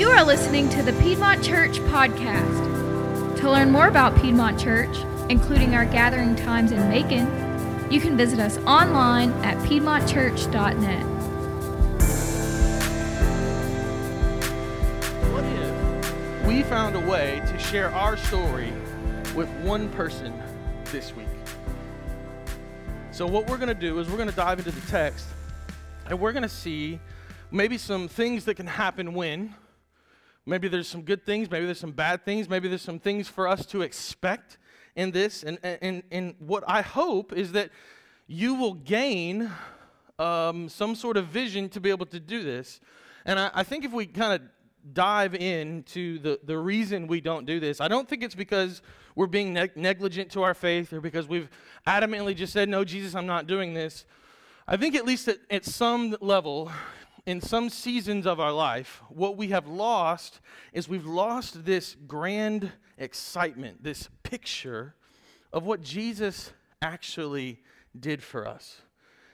You are listening to the Piedmont Church podcast. To learn more about Piedmont Church, including our gathering times in Macon, you can visit us online at piedmontchurch.net. What if we found a way to share our story with one person this week? So, what we're going to do is we're going to dive into the text and we're going to see maybe some things that can happen when. Maybe there's some good things, maybe there's some bad things, maybe there's some things for us to expect in this. And, and, and what I hope is that you will gain um, some sort of vision to be able to do this. And I, I think if we kind of dive into the, the reason we don't do this, I don't think it's because we're being neg- negligent to our faith or because we've adamantly just said, No, Jesus, I'm not doing this. I think at least at, at some level, in some seasons of our life, what we have lost is we've lost this grand excitement, this picture of what Jesus actually did for us.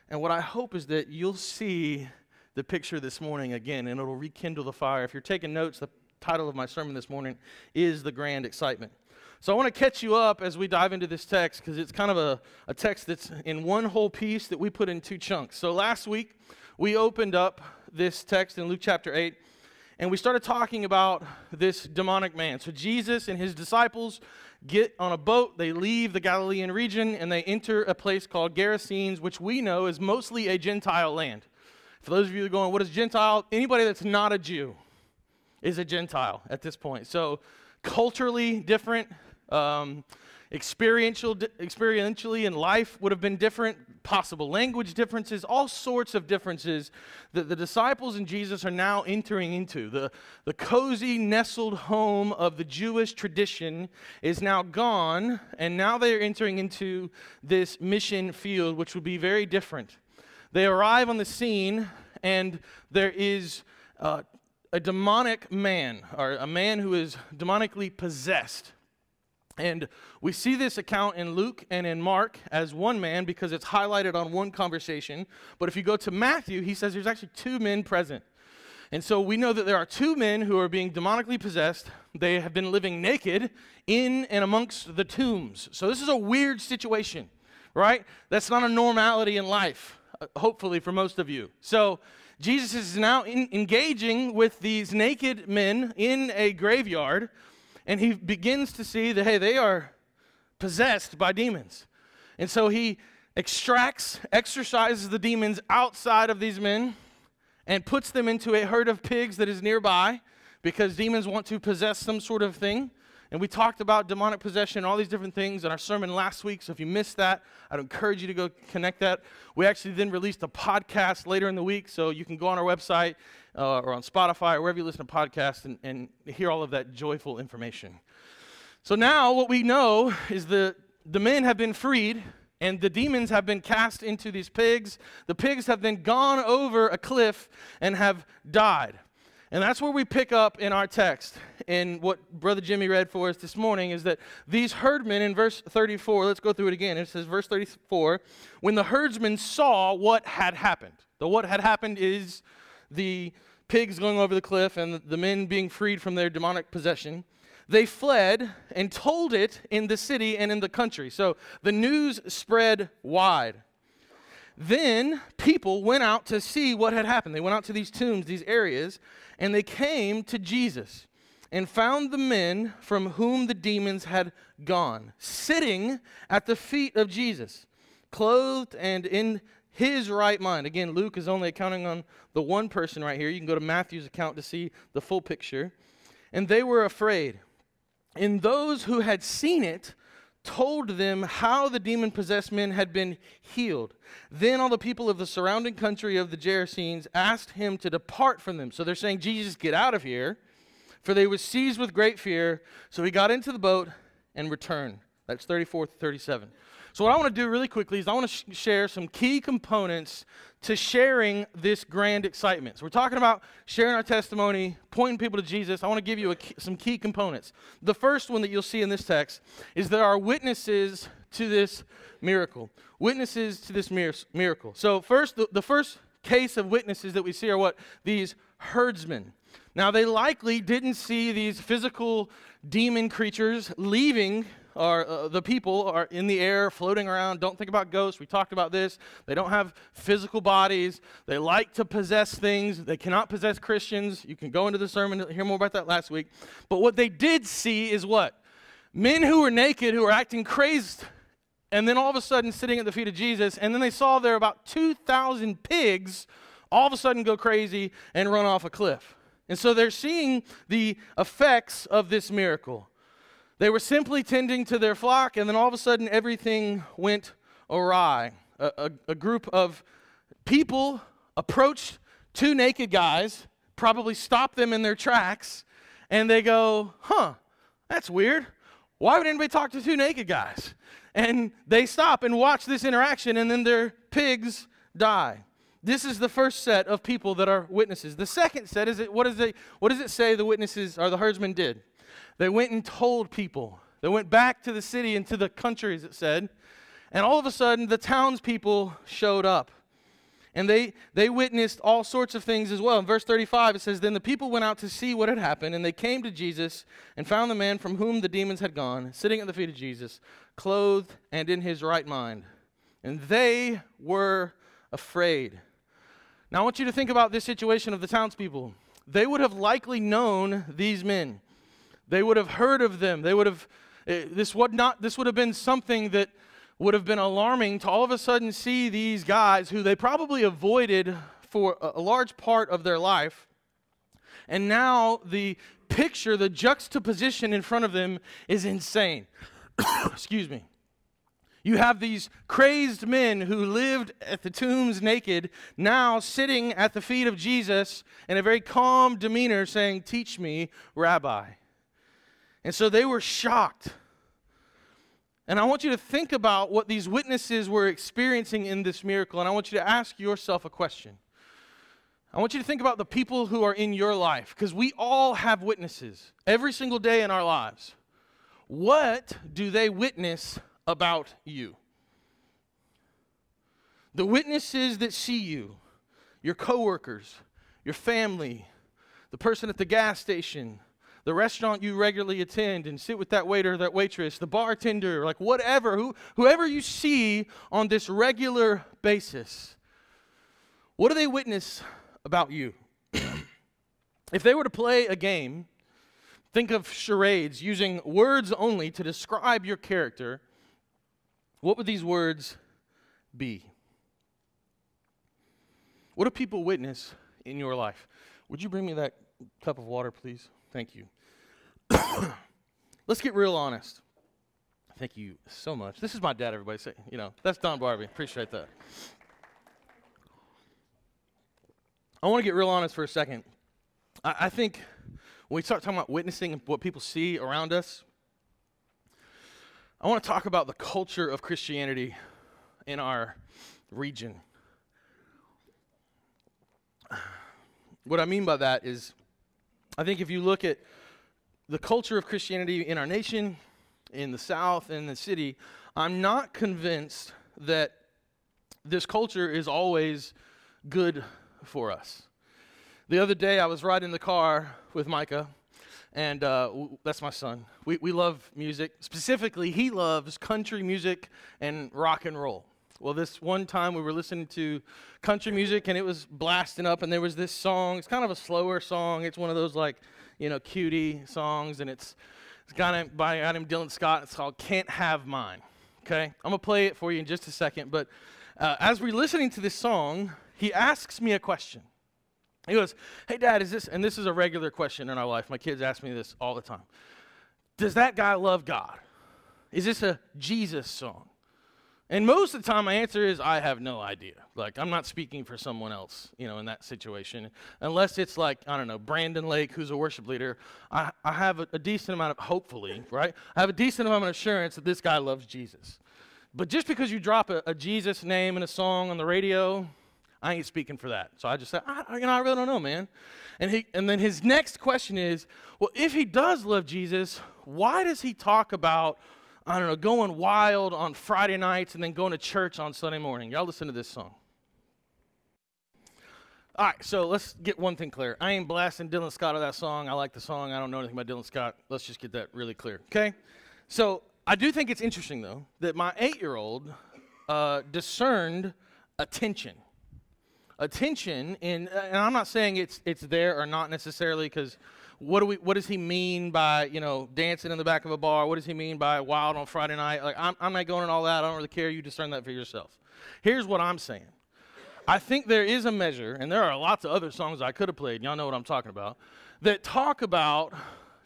And what I hope is that you'll see the picture this morning again and it'll rekindle the fire. If you're taking notes, the title of my sermon this morning is The Grand Excitement. So I want to catch you up as we dive into this text because it's kind of a, a text that's in one whole piece that we put in two chunks. So last week, we opened up this text in Luke chapter 8 and we started talking about this demonic man. So Jesus and his disciples get on a boat, they leave the Galilean region, and they enter a place called Gerasenes, which we know is mostly a Gentile land. For those of you that are going, what is Gentile? Anybody that's not a Jew is a Gentile at this point. So culturally different, um, experiential, experientially in life would have been different, possible language differences, all sorts of differences that the disciples and Jesus are now entering into. The, the cozy, nestled home of the Jewish tradition is now gone, and now they are entering into this mission field, which would be very different. They arrive on the scene, and there is uh, a demonic man, or a man who is demonically possessed. And we see this account in Luke and in Mark as one man because it's highlighted on one conversation. But if you go to Matthew, he says there's actually two men present. And so we know that there are two men who are being demonically possessed. They have been living naked in and amongst the tombs. So this is a weird situation, right? That's not a normality in life, uh, hopefully, for most of you. So Jesus is now in, engaging with these naked men in a graveyard and he begins to see that, hey, they are possessed by demons. And so he extracts, exorcises the demons outside of these men and puts them into a herd of pigs that is nearby because demons want to possess some sort of thing. And we talked about demonic possession, all these different things in our sermon last week. So if you missed that, I'd encourage you to go connect that. We actually then released a podcast later in the week, so you can go on our website uh, or on Spotify or wherever you listen to podcasts and, and hear all of that joyful information. So now what we know is the, the men have been freed and the demons have been cast into these pigs. The pigs have then gone over a cliff and have died. And that's where we pick up in our text. In what Brother Jimmy read for us this morning is that these herdmen in verse 34, let's go through it again. It says, verse 34, when the herdsmen saw what had happened. The what had happened is the pigs going over the cliff and the men being freed from their demonic possession. They fled and told it in the city and in the country. So the news spread wide. Then people went out to see what had happened. They went out to these tombs, these areas, and they came to Jesus and found the men from whom the demons had gone, sitting at the feet of Jesus, clothed and in his right mind. Again, Luke is only accounting on the one person right here. You can go to Matthew's account to see the full picture. And they were afraid. And those who had seen it told them how the demon possessed men had been healed. Then all the people of the surrounding country of the Gerasenes asked him to depart from them. So they're saying, Jesus, get out of here. For they were seized with great fear. So he got into the boat and returned. That's 34 to 37. So, what I want to do really quickly is I want to sh- share some key components to sharing this grand excitement. So, we're talking about sharing our testimony, pointing people to Jesus. I want to give you key, some key components. The first one that you'll see in this text is there are witnesses to this miracle. Witnesses to this mir- miracle. So, first, the, the first case of witnesses that we see are what? These herdsmen. Now, they likely didn't see these physical demon creatures leaving or uh, the people are in the air floating around. Don't think about ghosts. We talked about this. They don't have physical bodies. They like to possess things. They cannot possess Christians. You can go into the sermon to hear more about that last week. But what they did see is what? Men who were naked, who were acting crazed, and then all of a sudden sitting at the feet of Jesus, and then they saw there about 2,000 pigs all of a sudden go crazy and run off a cliff. And so they're seeing the effects of this miracle. They were simply tending to their flock, and then all of a sudden everything went awry. A, a, a group of people approached two naked guys, probably stopped them in their tracks, and they go, Huh, that's weird. Why would anybody talk to two naked guys? And they stop and watch this interaction, and then their pigs die. This is the first set of people that are witnesses. The second set is it, what, is it, what does it say the witnesses or the herdsmen did? They went and told people. They went back to the city and to the country, as it said. And all of a sudden, the townspeople showed up. And they, they witnessed all sorts of things as well. In verse 35, it says, Then the people went out to see what had happened, and they came to Jesus and found the man from whom the demons had gone, sitting at the feet of Jesus, clothed and in his right mind. And they were afraid. Now, I want you to think about this situation of the townspeople. They would have likely known these men. They would have heard of them. They would have, eh, this would not, this would have been something that would have been alarming to all of a sudden see these guys who they probably avoided for a, a large part of their life. And now the picture, the juxtaposition in front of them is insane. Excuse me. You have these crazed men who lived at the tombs naked, now sitting at the feet of Jesus in a very calm demeanor saying, Teach me, Rabbi. And so they were shocked. And I want you to think about what these witnesses were experiencing in this miracle, and I want you to ask yourself a question. I want you to think about the people who are in your life, because we all have witnesses every single day in our lives. What do they witness about you? The witnesses that see you, your coworkers, your family, the person at the gas station, the restaurant you regularly attend and sit with that waiter that waitress, the bartender, like whatever, who, whoever you see on this regular basis, what do they witness about you? if they were to play a game, think of charades using words only to describe your character, what would these words be? What do people witness in your life? Would you bring me that cup of water, please? Thank you. Let's get real honest. Thank you so much. This is my dad, everybody. Say, you know, that's Don Barbie. Appreciate that. I want to get real honest for a second. I, I think when we start talking about witnessing what people see around us, I want to talk about the culture of Christianity in our region. What I mean by that is, I think if you look at the culture of Christianity in our nation, in the South, in the city, I'm not convinced that this culture is always good for us. The other day, I was riding the car with Micah, and uh, w- that's my son. We, we love music. Specifically, he loves country music and rock and roll. Well, this one time we were listening to country music, and it was blasting up, and there was this song. It's kind of a slower song. It's one of those like you know, cutie songs, and it's, it's got by a guy named Dylan Scott. It's called Can't Have Mine. Okay? I'm going to play it for you in just a second, but uh, as we're listening to this song, he asks me a question. He goes, Hey, Dad, is this, and this is a regular question in our life. My kids ask me this all the time. Does that guy love God? Is this a Jesus song? And most of the time, my answer is I have no idea. Like, I'm not speaking for someone else, you know, in that situation. Unless it's like, I don't know, Brandon Lake, who's a worship leader, I, I have a, a decent amount of, hopefully, right? I have a decent amount of assurance that this guy loves Jesus. But just because you drop a, a Jesus name in a song on the radio, I ain't speaking for that. So I just said, I, you know, I really don't know, man. And, he, and then his next question is, well, if he does love Jesus, why does he talk about I don't know, going wild on Friday nights and then going to church on Sunday morning. Y'all listen to this song. All right, so let's get one thing clear. I ain't blasting Dylan Scott of that song. I like the song. I don't know anything about Dylan Scott. Let's just get that really clear, okay? So I do think it's interesting, though, that my eight year old uh, discerned attention. Attention in, and I'm not saying it's, it's there or not necessarily because what do we what does he mean by you know dancing in the back of a bar? What does he mean by wild on friday night? Like i'm, I'm not going in all that. I don't really care. You discern that for yourself. Here's what i'm saying. I think there is a measure, and there are lots of other songs I could have played, y'all know what I'm talking about, that talk about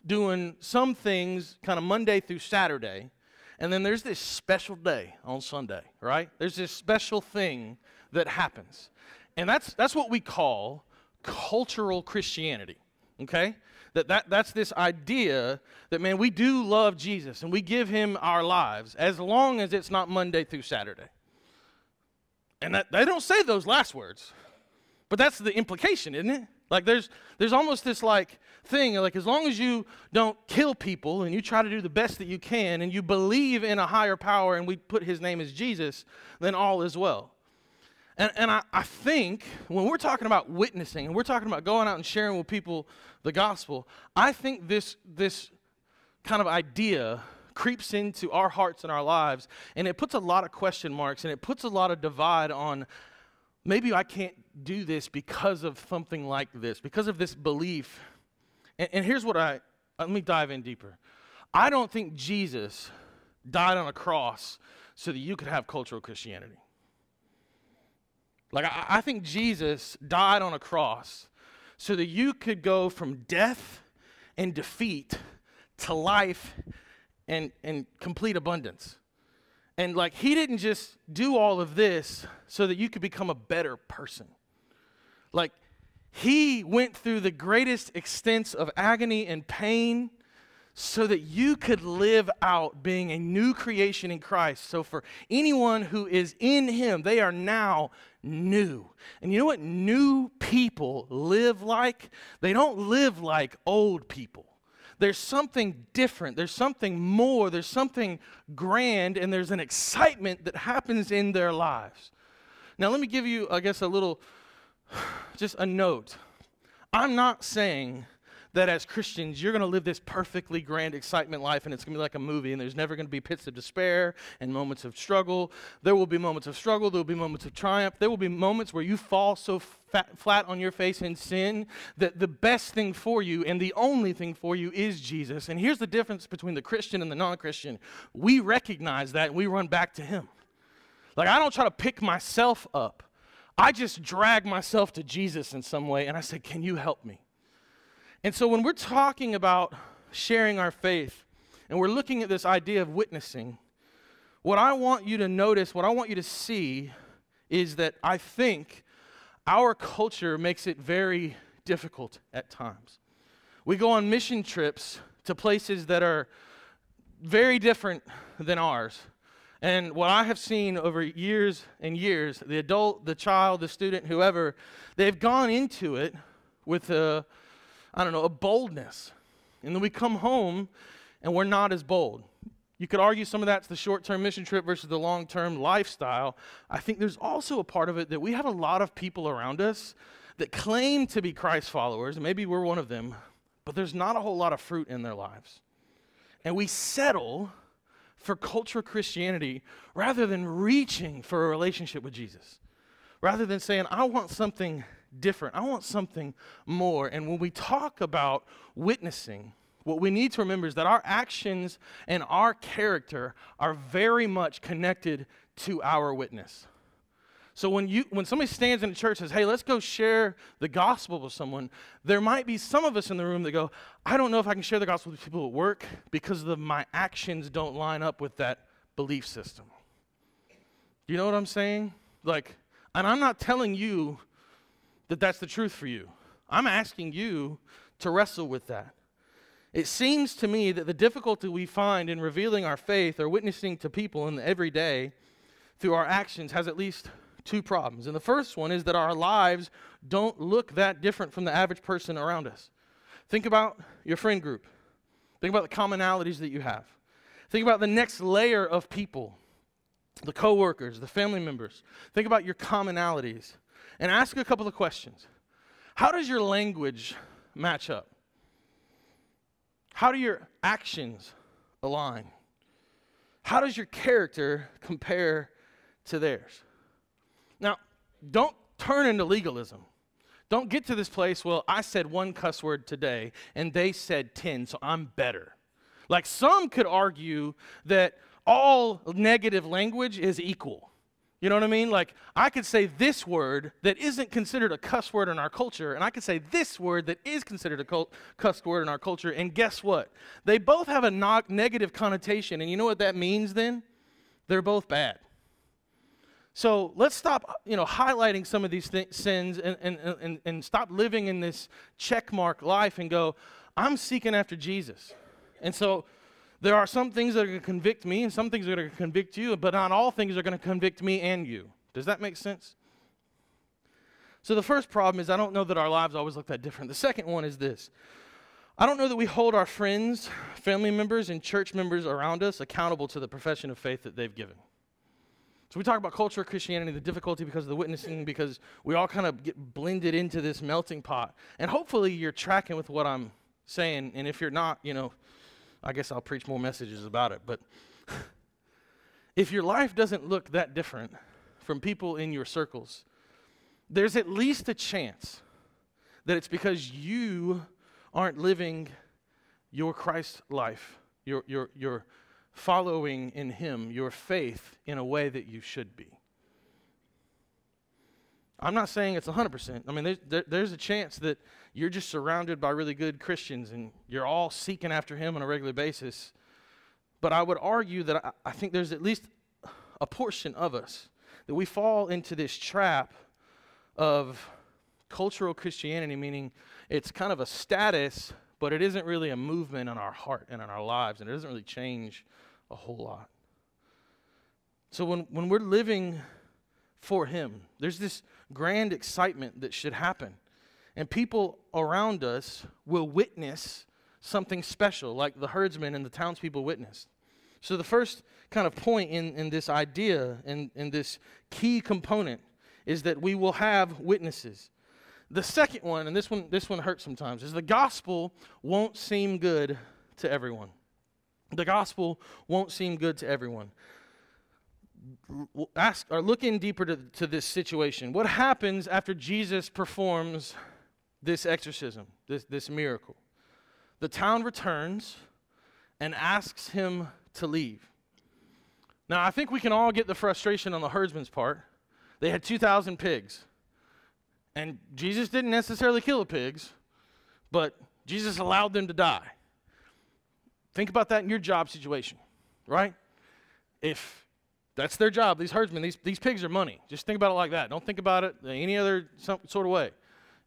doing some things kind of Monday through Saturday, and then there's this special day on Sunday, right? There's this special thing that happens. And that's, that's what we call cultural Christianity, okay? That, that that's this idea that, man, we do love Jesus and we give him our lives as long as it's not Monday through Saturday. And that, they don't say those last words, but that's the implication, isn't it? Like there's there's almost this like thing like as long as you don't kill people and you try to do the best that you can and you believe in a higher power and we put his name as Jesus, then all is well. And, and I, I think when we're talking about witnessing and we're talking about going out and sharing with people the gospel, I think this this kind of idea creeps into our hearts and our lives, and it puts a lot of question marks and it puts a lot of divide on maybe I can't do this because of something like this, because of this belief. And, and here's what I uh, let me dive in deeper. I don't think Jesus died on a cross so that you could have cultural Christianity. Like, I, I think Jesus died on a cross so that you could go from death and defeat to life and, and complete abundance. And like, he didn't just do all of this so that you could become a better person. Like, he went through the greatest extents of agony and pain so that you could live out being a new creation in Christ. So, for anyone who is in Him, they are now new. And you know what new people live like? They don't live like old people there's something different, there's something more, there's something grand, and there's an excitement that happens in their lives. Now, let me give you, I guess, a little, just a note. I'm not saying that as Christians, you're going to live this perfectly grand excitement life and it's going to be like a movie and there's never going to be pits of despair and moments of struggle. There will be moments of struggle, there will be moments of triumph. There will be moments where you fall so fat, flat on your face in sin that the best thing for you and the only thing for you is Jesus. And here's the difference between the Christian and the non Christian we recognize that and we run back to Him. Like, I don't try to pick myself up. I just drag myself to Jesus in some way and I say, Can you help me? And so when we're talking about sharing our faith and we're looking at this idea of witnessing, what I want you to notice, what I want you to see is that I think our culture makes it very difficult at times. We go on mission trips to places that are very different than ours. And what I have seen over years and years, the adult, the child, the student, whoever, they've gone into it with a I don't know, a boldness. And then we come home and we're not as bold. You could argue some of that's the short term mission trip versus the long term lifestyle. I think there's also a part of it that we have a lot of people around us that claim to be Christ followers, maybe we're one of them, but there's not a whole lot of fruit in their lives. And we settle for cultural Christianity rather than reaching for a relationship with Jesus. Rather than saying, I want something different. I want something more. And when we talk about witnessing, what we need to remember is that our actions and our character are very much connected to our witness. So when you when somebody stands in a church and says, "Hey, let's go share the gospel with someone," there might be some of us in the room that go, "I don't know if I can share the gospel with people at work because the, my actions don't line up with that belief system." You know what I'm saying? Like, and I'm not telling you that that's the truth for you. I'm asking you to wrestle with that. It seems to me that the difficulty we find in revealing our faith or witnessing to people in the everyday through our actions has at least two problems. And the first one is that our lives don't look that different from the average person around us. Think about your friend group. Think about the commonalities that you have. Think about the next layer of people, the coworkers, the family members. Think about your commonalities and ask a couple of questions. How does your language match up? How do your actions align? How does your character compare to theirs? Now, don't turn into legalism. Don't get to this place, well, I said one cuss word today and they said 10, so I'm better. Like some could argue that all negative language is equal. You know what I mean? Like, I could say this word that isn't considered a cuss word in our culture, and I could say this word that is considered a cult- cuss word in our culture, and guess what? They both have a no- negative connotation, and you know what that means then? They're both bad. So let's stop, you know, highlighting some of these th- sins and, and, and, and stop living in this checkmark life and go, I'm seeking after Jesus. And so there are some things that are going to convict me and some things that are going to convict you, but not all things are going to convict me and you. Does that make sense? So the first problem is I don't know that our lives always look that different. The second one is this I don't know that we hold our friends, family members, and church members around us accountable to the profession of faith that they've given. So we talk about culture of Christianity, the difficulty because of the witnessing, because we all kind of get blended into this melting pot. And hopefully you're tracking with what I'm saying. And if you're not, you know, I guess I'll preach more messages about it. But if your life doesn't look that different from people in your circles, there's at least a chance that it's because you aren't living your Christ life, your, your, your following in Him, your faith, in a way that you should be. I'm not saying it's 100%. I mean, there's, there, there's a chance that you're just surrounded by really good Christians and you're all seeking after Him on a regular basis. But I would argue that I, I think there's at least a portion of us that we fall into this trap of cultural Christianity, meaning it's kind of a status, but it isn't really a movement in our heart and in our lives, and it doesn't really change a whole lot. So when, when we're living for Him, there's this grand excitement that should happen. And people around us will witness something special, like the herdsmen and the townspeople witnessed. So, the first kind of point in, in this idea and in, in this key component is that we will have witnesses. The second one, and this one, this one hurts sometimes, is the gospel won't seem good to everyone. The gospel won't seem good to everyone. Ask or look in deeper to, to this situation. What happens after Jesus performs this exorcism, this, this miracle? The town returns and asks him to leave. Now, I think we can all get the frustration on the herdsman's part. They had 2,000 pigs. And Jesus didn't necessarily kill the pigs, but Jesus allowed them to die. Think about that in your job situation, right? If that's their job, these herdsmen, these, these pigs are money. Just think about it like that. Don't think about it any other sort of way.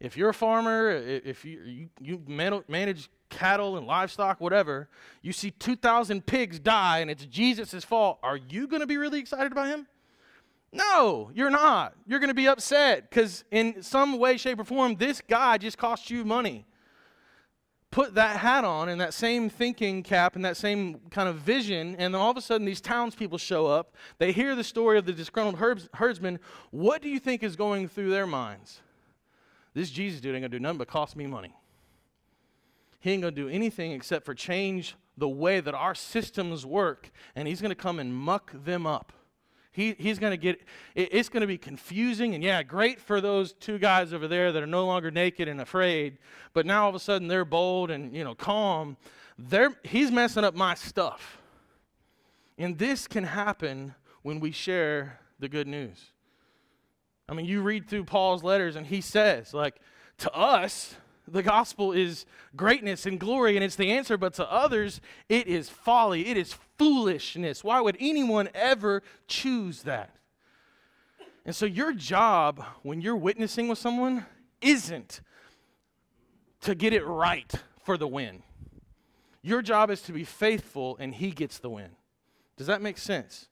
If you're a farmer, if you, you, you manage cattle and livestock, whatever, you see 2,000 pigs die and it's Jesus' fault, are you going to be really excited about him? No, you're not. You're going to be upset because, in some way, shape, or form, this guy just cost you money put that hat on and that same thinking cap and that same kind of vision, and then all of a sudden these townspeople show up. They hear the story of the disgruntled herdsman. What do you think is going through their minds? This Jesus dude ain't gonna do nothing but cost me money. He ain't gonna do anything except for change the way that our systems work, and he's gonna come and muck them up. He, he's going to get, it, it's going to be confusing. And yeah, great for those two guys over there that are no longer naked and afraid, but now all of a sudden they're bold and, you know, calm. They're, he's messing up my stuff. And this can happen when we share the good news. I mean, you read through Paul's letters and he says, like, to us, the gospel is greatness and glory, and it's the answer, but to others, it is folly. It is foolishness. Why would anyone ever choose that? And so, your job when you're witnessing with someone isn't to get it right for the win. Your job is to be faithful, and he gets the win. Does that make sense?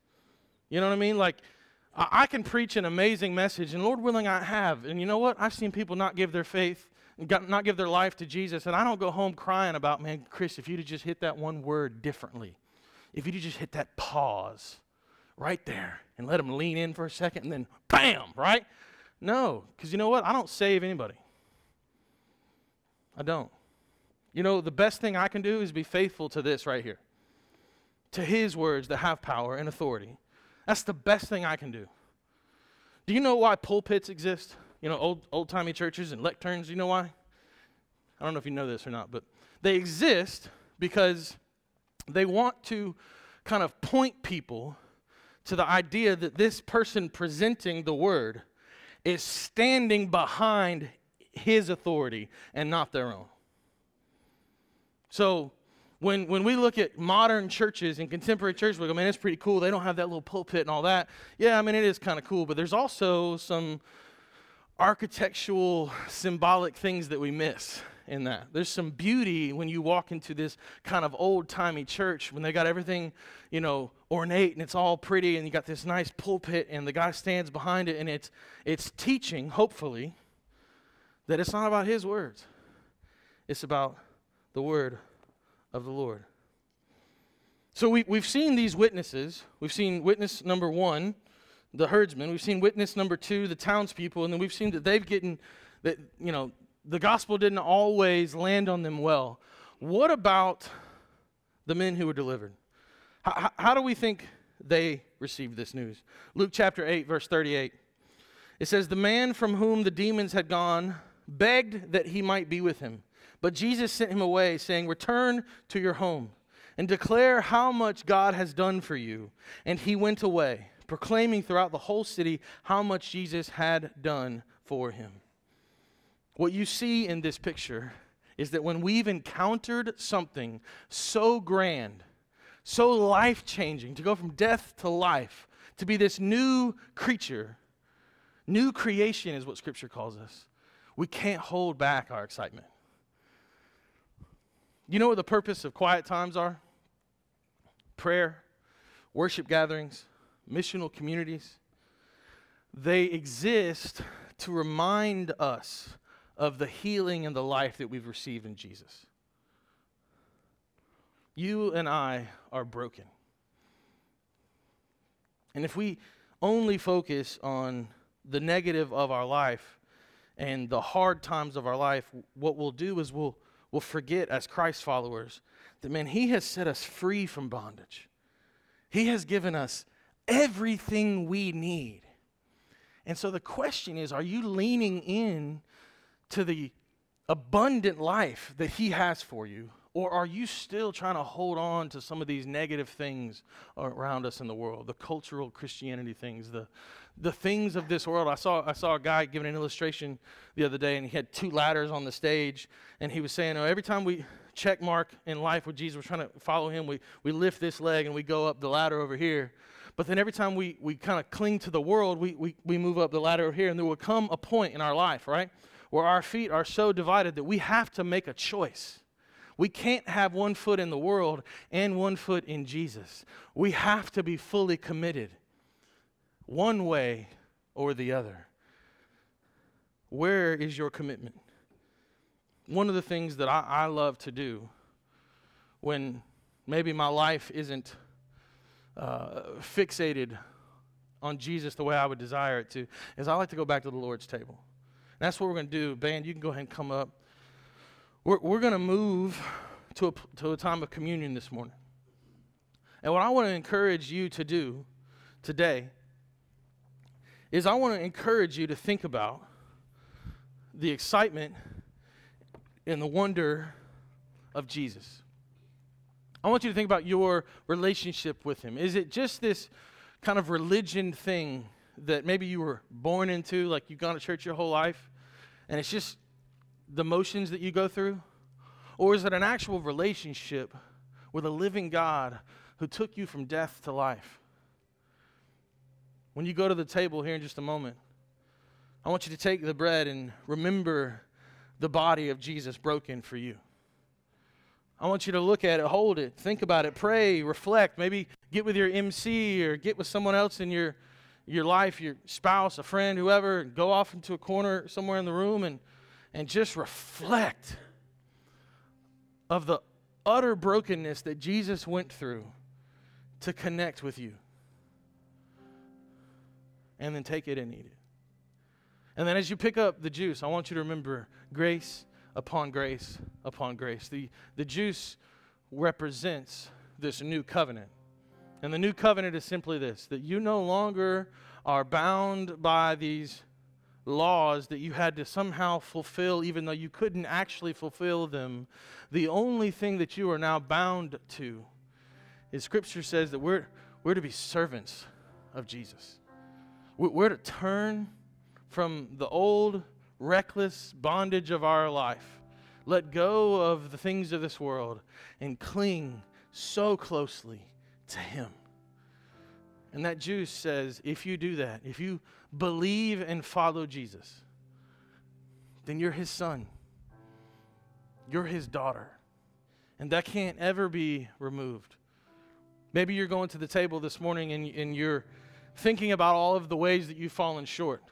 You know what I mean? Like, I can preach an amazing message, and Lord willing, I have. And you know what? I've seen people not give their faith not give their life to Jesus. And I don't go home crying about, man, Chris, if you'd just hit that one word differently, if you'd just hit that pause right there and let them lean in for a second and then bam, right? No, because you know what? I don't save anybody. I don't. You know, the best thing I can do is be faithful to this right here, to His words that have power and authority. That's the best thing I can do. Do you know why pulpits exist? You know, old old timey churches and lecterns. You know why? I don't know if you know this or not, but they exist because they want to kind of point people to the idea that this person presenting the word is standing behind his authority and not their own. So when, when we look at modern churches and contemporary churches, we go, man, it's pretty cool. They don't have that little pulpit and all that. Yeah, I mean, it is kind of cool, but there's also some architectural, symbolic things that we miss in that. There's some beauty when you walk into this kind of old timey church when they got everything, you know, ornate and it's all pretty and you got this nice pulpit and the guy stands behind it and it's it's teaching, hopefully, that it's not about his words. It's about the word of the Lord. So we, we've seen these witnesses. We've seen witness number one, the herdsman. We've seen witness number two, the townspeople. And then we've seen that they've gotten, that, you know, the gospel didn't always land on them well. What about the men who were delivered? How, how do we think they received this news? Luke chapter 8, verse 38. It says, The man from whom the demons had gone begged that he might be with him. But Jesus sent him away, saying, Return to your home and declare how much God has done for you. And he went away, proclaiming throughout the whole city how much Jesus had done for him. What you see in this picture is that when we've encountered something so grand, so life changing, to go from death to life, to be this new creature, new creation is what Scripture calls us, we can't hold back our excitement. You know what the purpose of quiet times are? Prayer, worship gatherings, missional communities. They exist to remind us of the healing and the life that we've received in Jesus. You and I are broken. And if we only focus on the negative of our life and the hard times of our life, what we'll do is we'll will forget as Christ followers that, man, He has set us free from bondage. He has given us everything we need. And so the question is are you leaning in to the abundant life that He has for you? Or are you still trying to hold on to some of these negative things around us in the world, the cultural Christianity things, the, the things of this world. I saw, I saw a guy giving an illustration the other day, and he had two ladders on the stage, and he was saying, oh, every time we check mark in life with Jesus, we're trying to follow him, we, we lift this leg and we go up the ladder over here. But then every time we, we kind of cling to the world, we, we, we move up the ladder over here, and there will come a point in our life, right, where our feet are so divided that we have to make a choice. We can't have one foot in the world and one foot in Jesus. We have to be fully committed one way or the other. Where is your commitment? One of the things that I, I love to do when maybe my life isn't uh, fixated on Jesus the way I would desire it to is I like to go back to the Lord's table. And that's what we're going to do. Band, you can go ahead and come up. We're, we're going to move to a, to a time of communion this morning. And what I want to encourage you to do today is I want to encourage you to think about the excitement and the wonder of Jesus. I want you to think about your relationship with Him. Is it just this kind of religion thing that maybe you were born into, like you've gone to church your whole life, and it's just the motions that you go through? Or is it an actual relationship with a living God who took you from death to life? When you go to the table here in just a moment, I want you to take the bread and remember the body of Jesus broken for you. I want you to look at it, hold it, think about it, pray, reflect, maybe get with your MC or get with someone else in your your life, your spouse, a friend, whoever, go off into a corner somewhere in the room and and just reflect of the utter brokenness that Jesus went through to connect with you and then take it and eat it. And then as you pick up the juice, I want you to remember grace, upon grace upon grace. The, the juice represents this new covenant. And the new covenant is simply this that you no longer are bound by these laws that you had to somehow fulfill, even though you couldn't actually fulfill them. The only thing that you are now bound to is Scripture says that we're, we're to be servants of Jesus. We're to turn from the old, reckless bondage of our life, let go of the things of this world, and cling so closely to Him. And that juice says if you do that, if you believe and follow Jesus, then you're His son, you're His daughter. And that can't ever be removed. Maybe you're going to the table this morning and, and you're thinking about all of the ways that you've fallen short.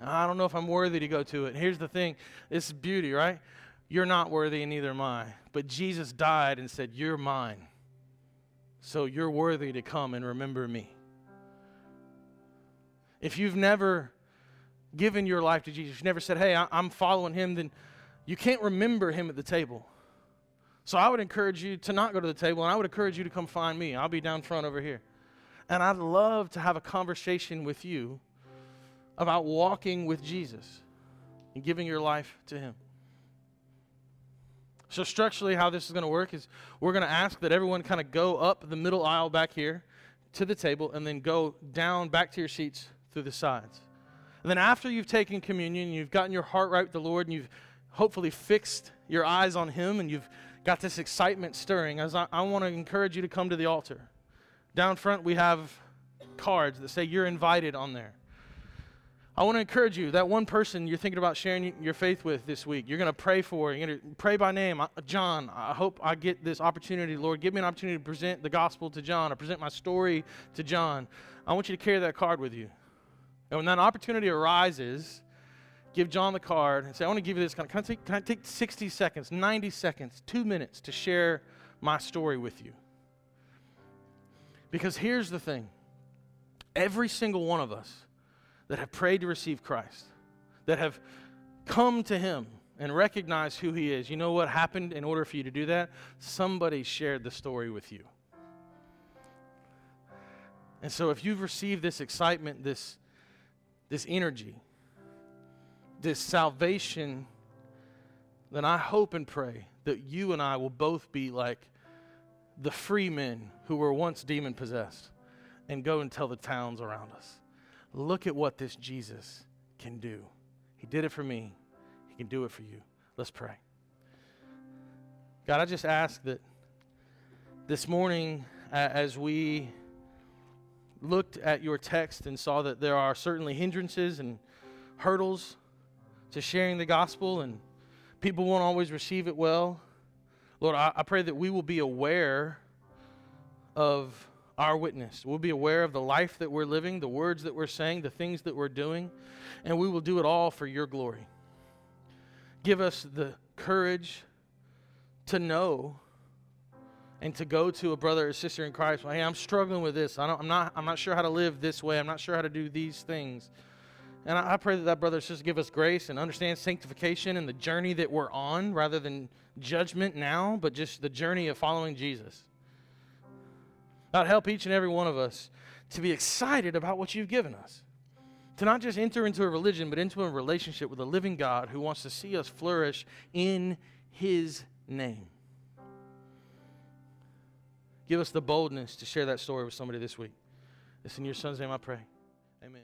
I don't know if I'm worthy to go to it. Here's the thing it's beauty, right? You're not worthy, and neither am I. But Jesus died and said, You're mine. So you're worthy to come and remember me. If you've never given your life to Jesus, you never said, Hey, I'm following him, then you can't remember him at the table. So I would encourage you to not go to the table, and I would encourage you to come find me. I'll be down front over here. And I'd love to have a conversation with you about walking with Jesus and giving your life to Him. So, structurally, how this is going to work is we're going to ask that everyone kind of go up the middle aisle back here to the table and then go down back to your seats through the sides. And then, after you've taken communion, you've gotten your heart right with the Lord, and you've hopefully fixed your eyes on Him, and you've got this excitement stirring, as I, I want to encourage you to come to the altar. Down front, we have cards that say you're invited on there. I want to encourage you that one person you're thinking about sharing your faith with this week, you're going to pray for, you're going to pray by name. Uh, John, I hope I get this opportunity. Lord, give me an opportunity to present the gospel to John, or present my story to John. I want you to carry that card with you. And when that opportunity arises, give John the card and say, I want to give you this. Can I, take, can I take 60 seconds, 90 seconds, two minutes to share my story with you? Because here's the thing every single one of us that have prayed to receive Christ, that have come to Him and recognized who He is, you know what happened in order for you to do that? Somebody shared the story with you. And so if you've received this excitement, this, this energy, this salvation, then I hope and pray that you and I will both be like the free men who were once demon possessed and go and tell the towns around us. Look at what this Jesus can do. He did it for me, He can do it for you. Let's pray. God, I just ask that this morning, as we looked at your text and saw that there are certainly hindrances and hurdles to sharing the gospel, and people won't always receive it well. Lord, I, I pray that we will be aware of our witness. We'll be aware of the life that we're living, the words that we're saying, the things that we're doing, and we will do it all for your glory. Give us the courage to know and to go to a brother or sister in Christ. Hey, I'm struggling with this. I am not, I'm not sure how to live this way. I'm not sure how to do these things. And I, I pray that that brother or sister give us grace and understand sanctification and the journey that we're on rather than judgment now, but just the journey of following Jesus. God, help each and every one of us to be excited about what you've given us. To not just enter into a religion, but into a relationship with a living God who wants to see us flourish in his name. Give us the boldness to share that story with somebody this week. It's in your son's name I pray. Amen.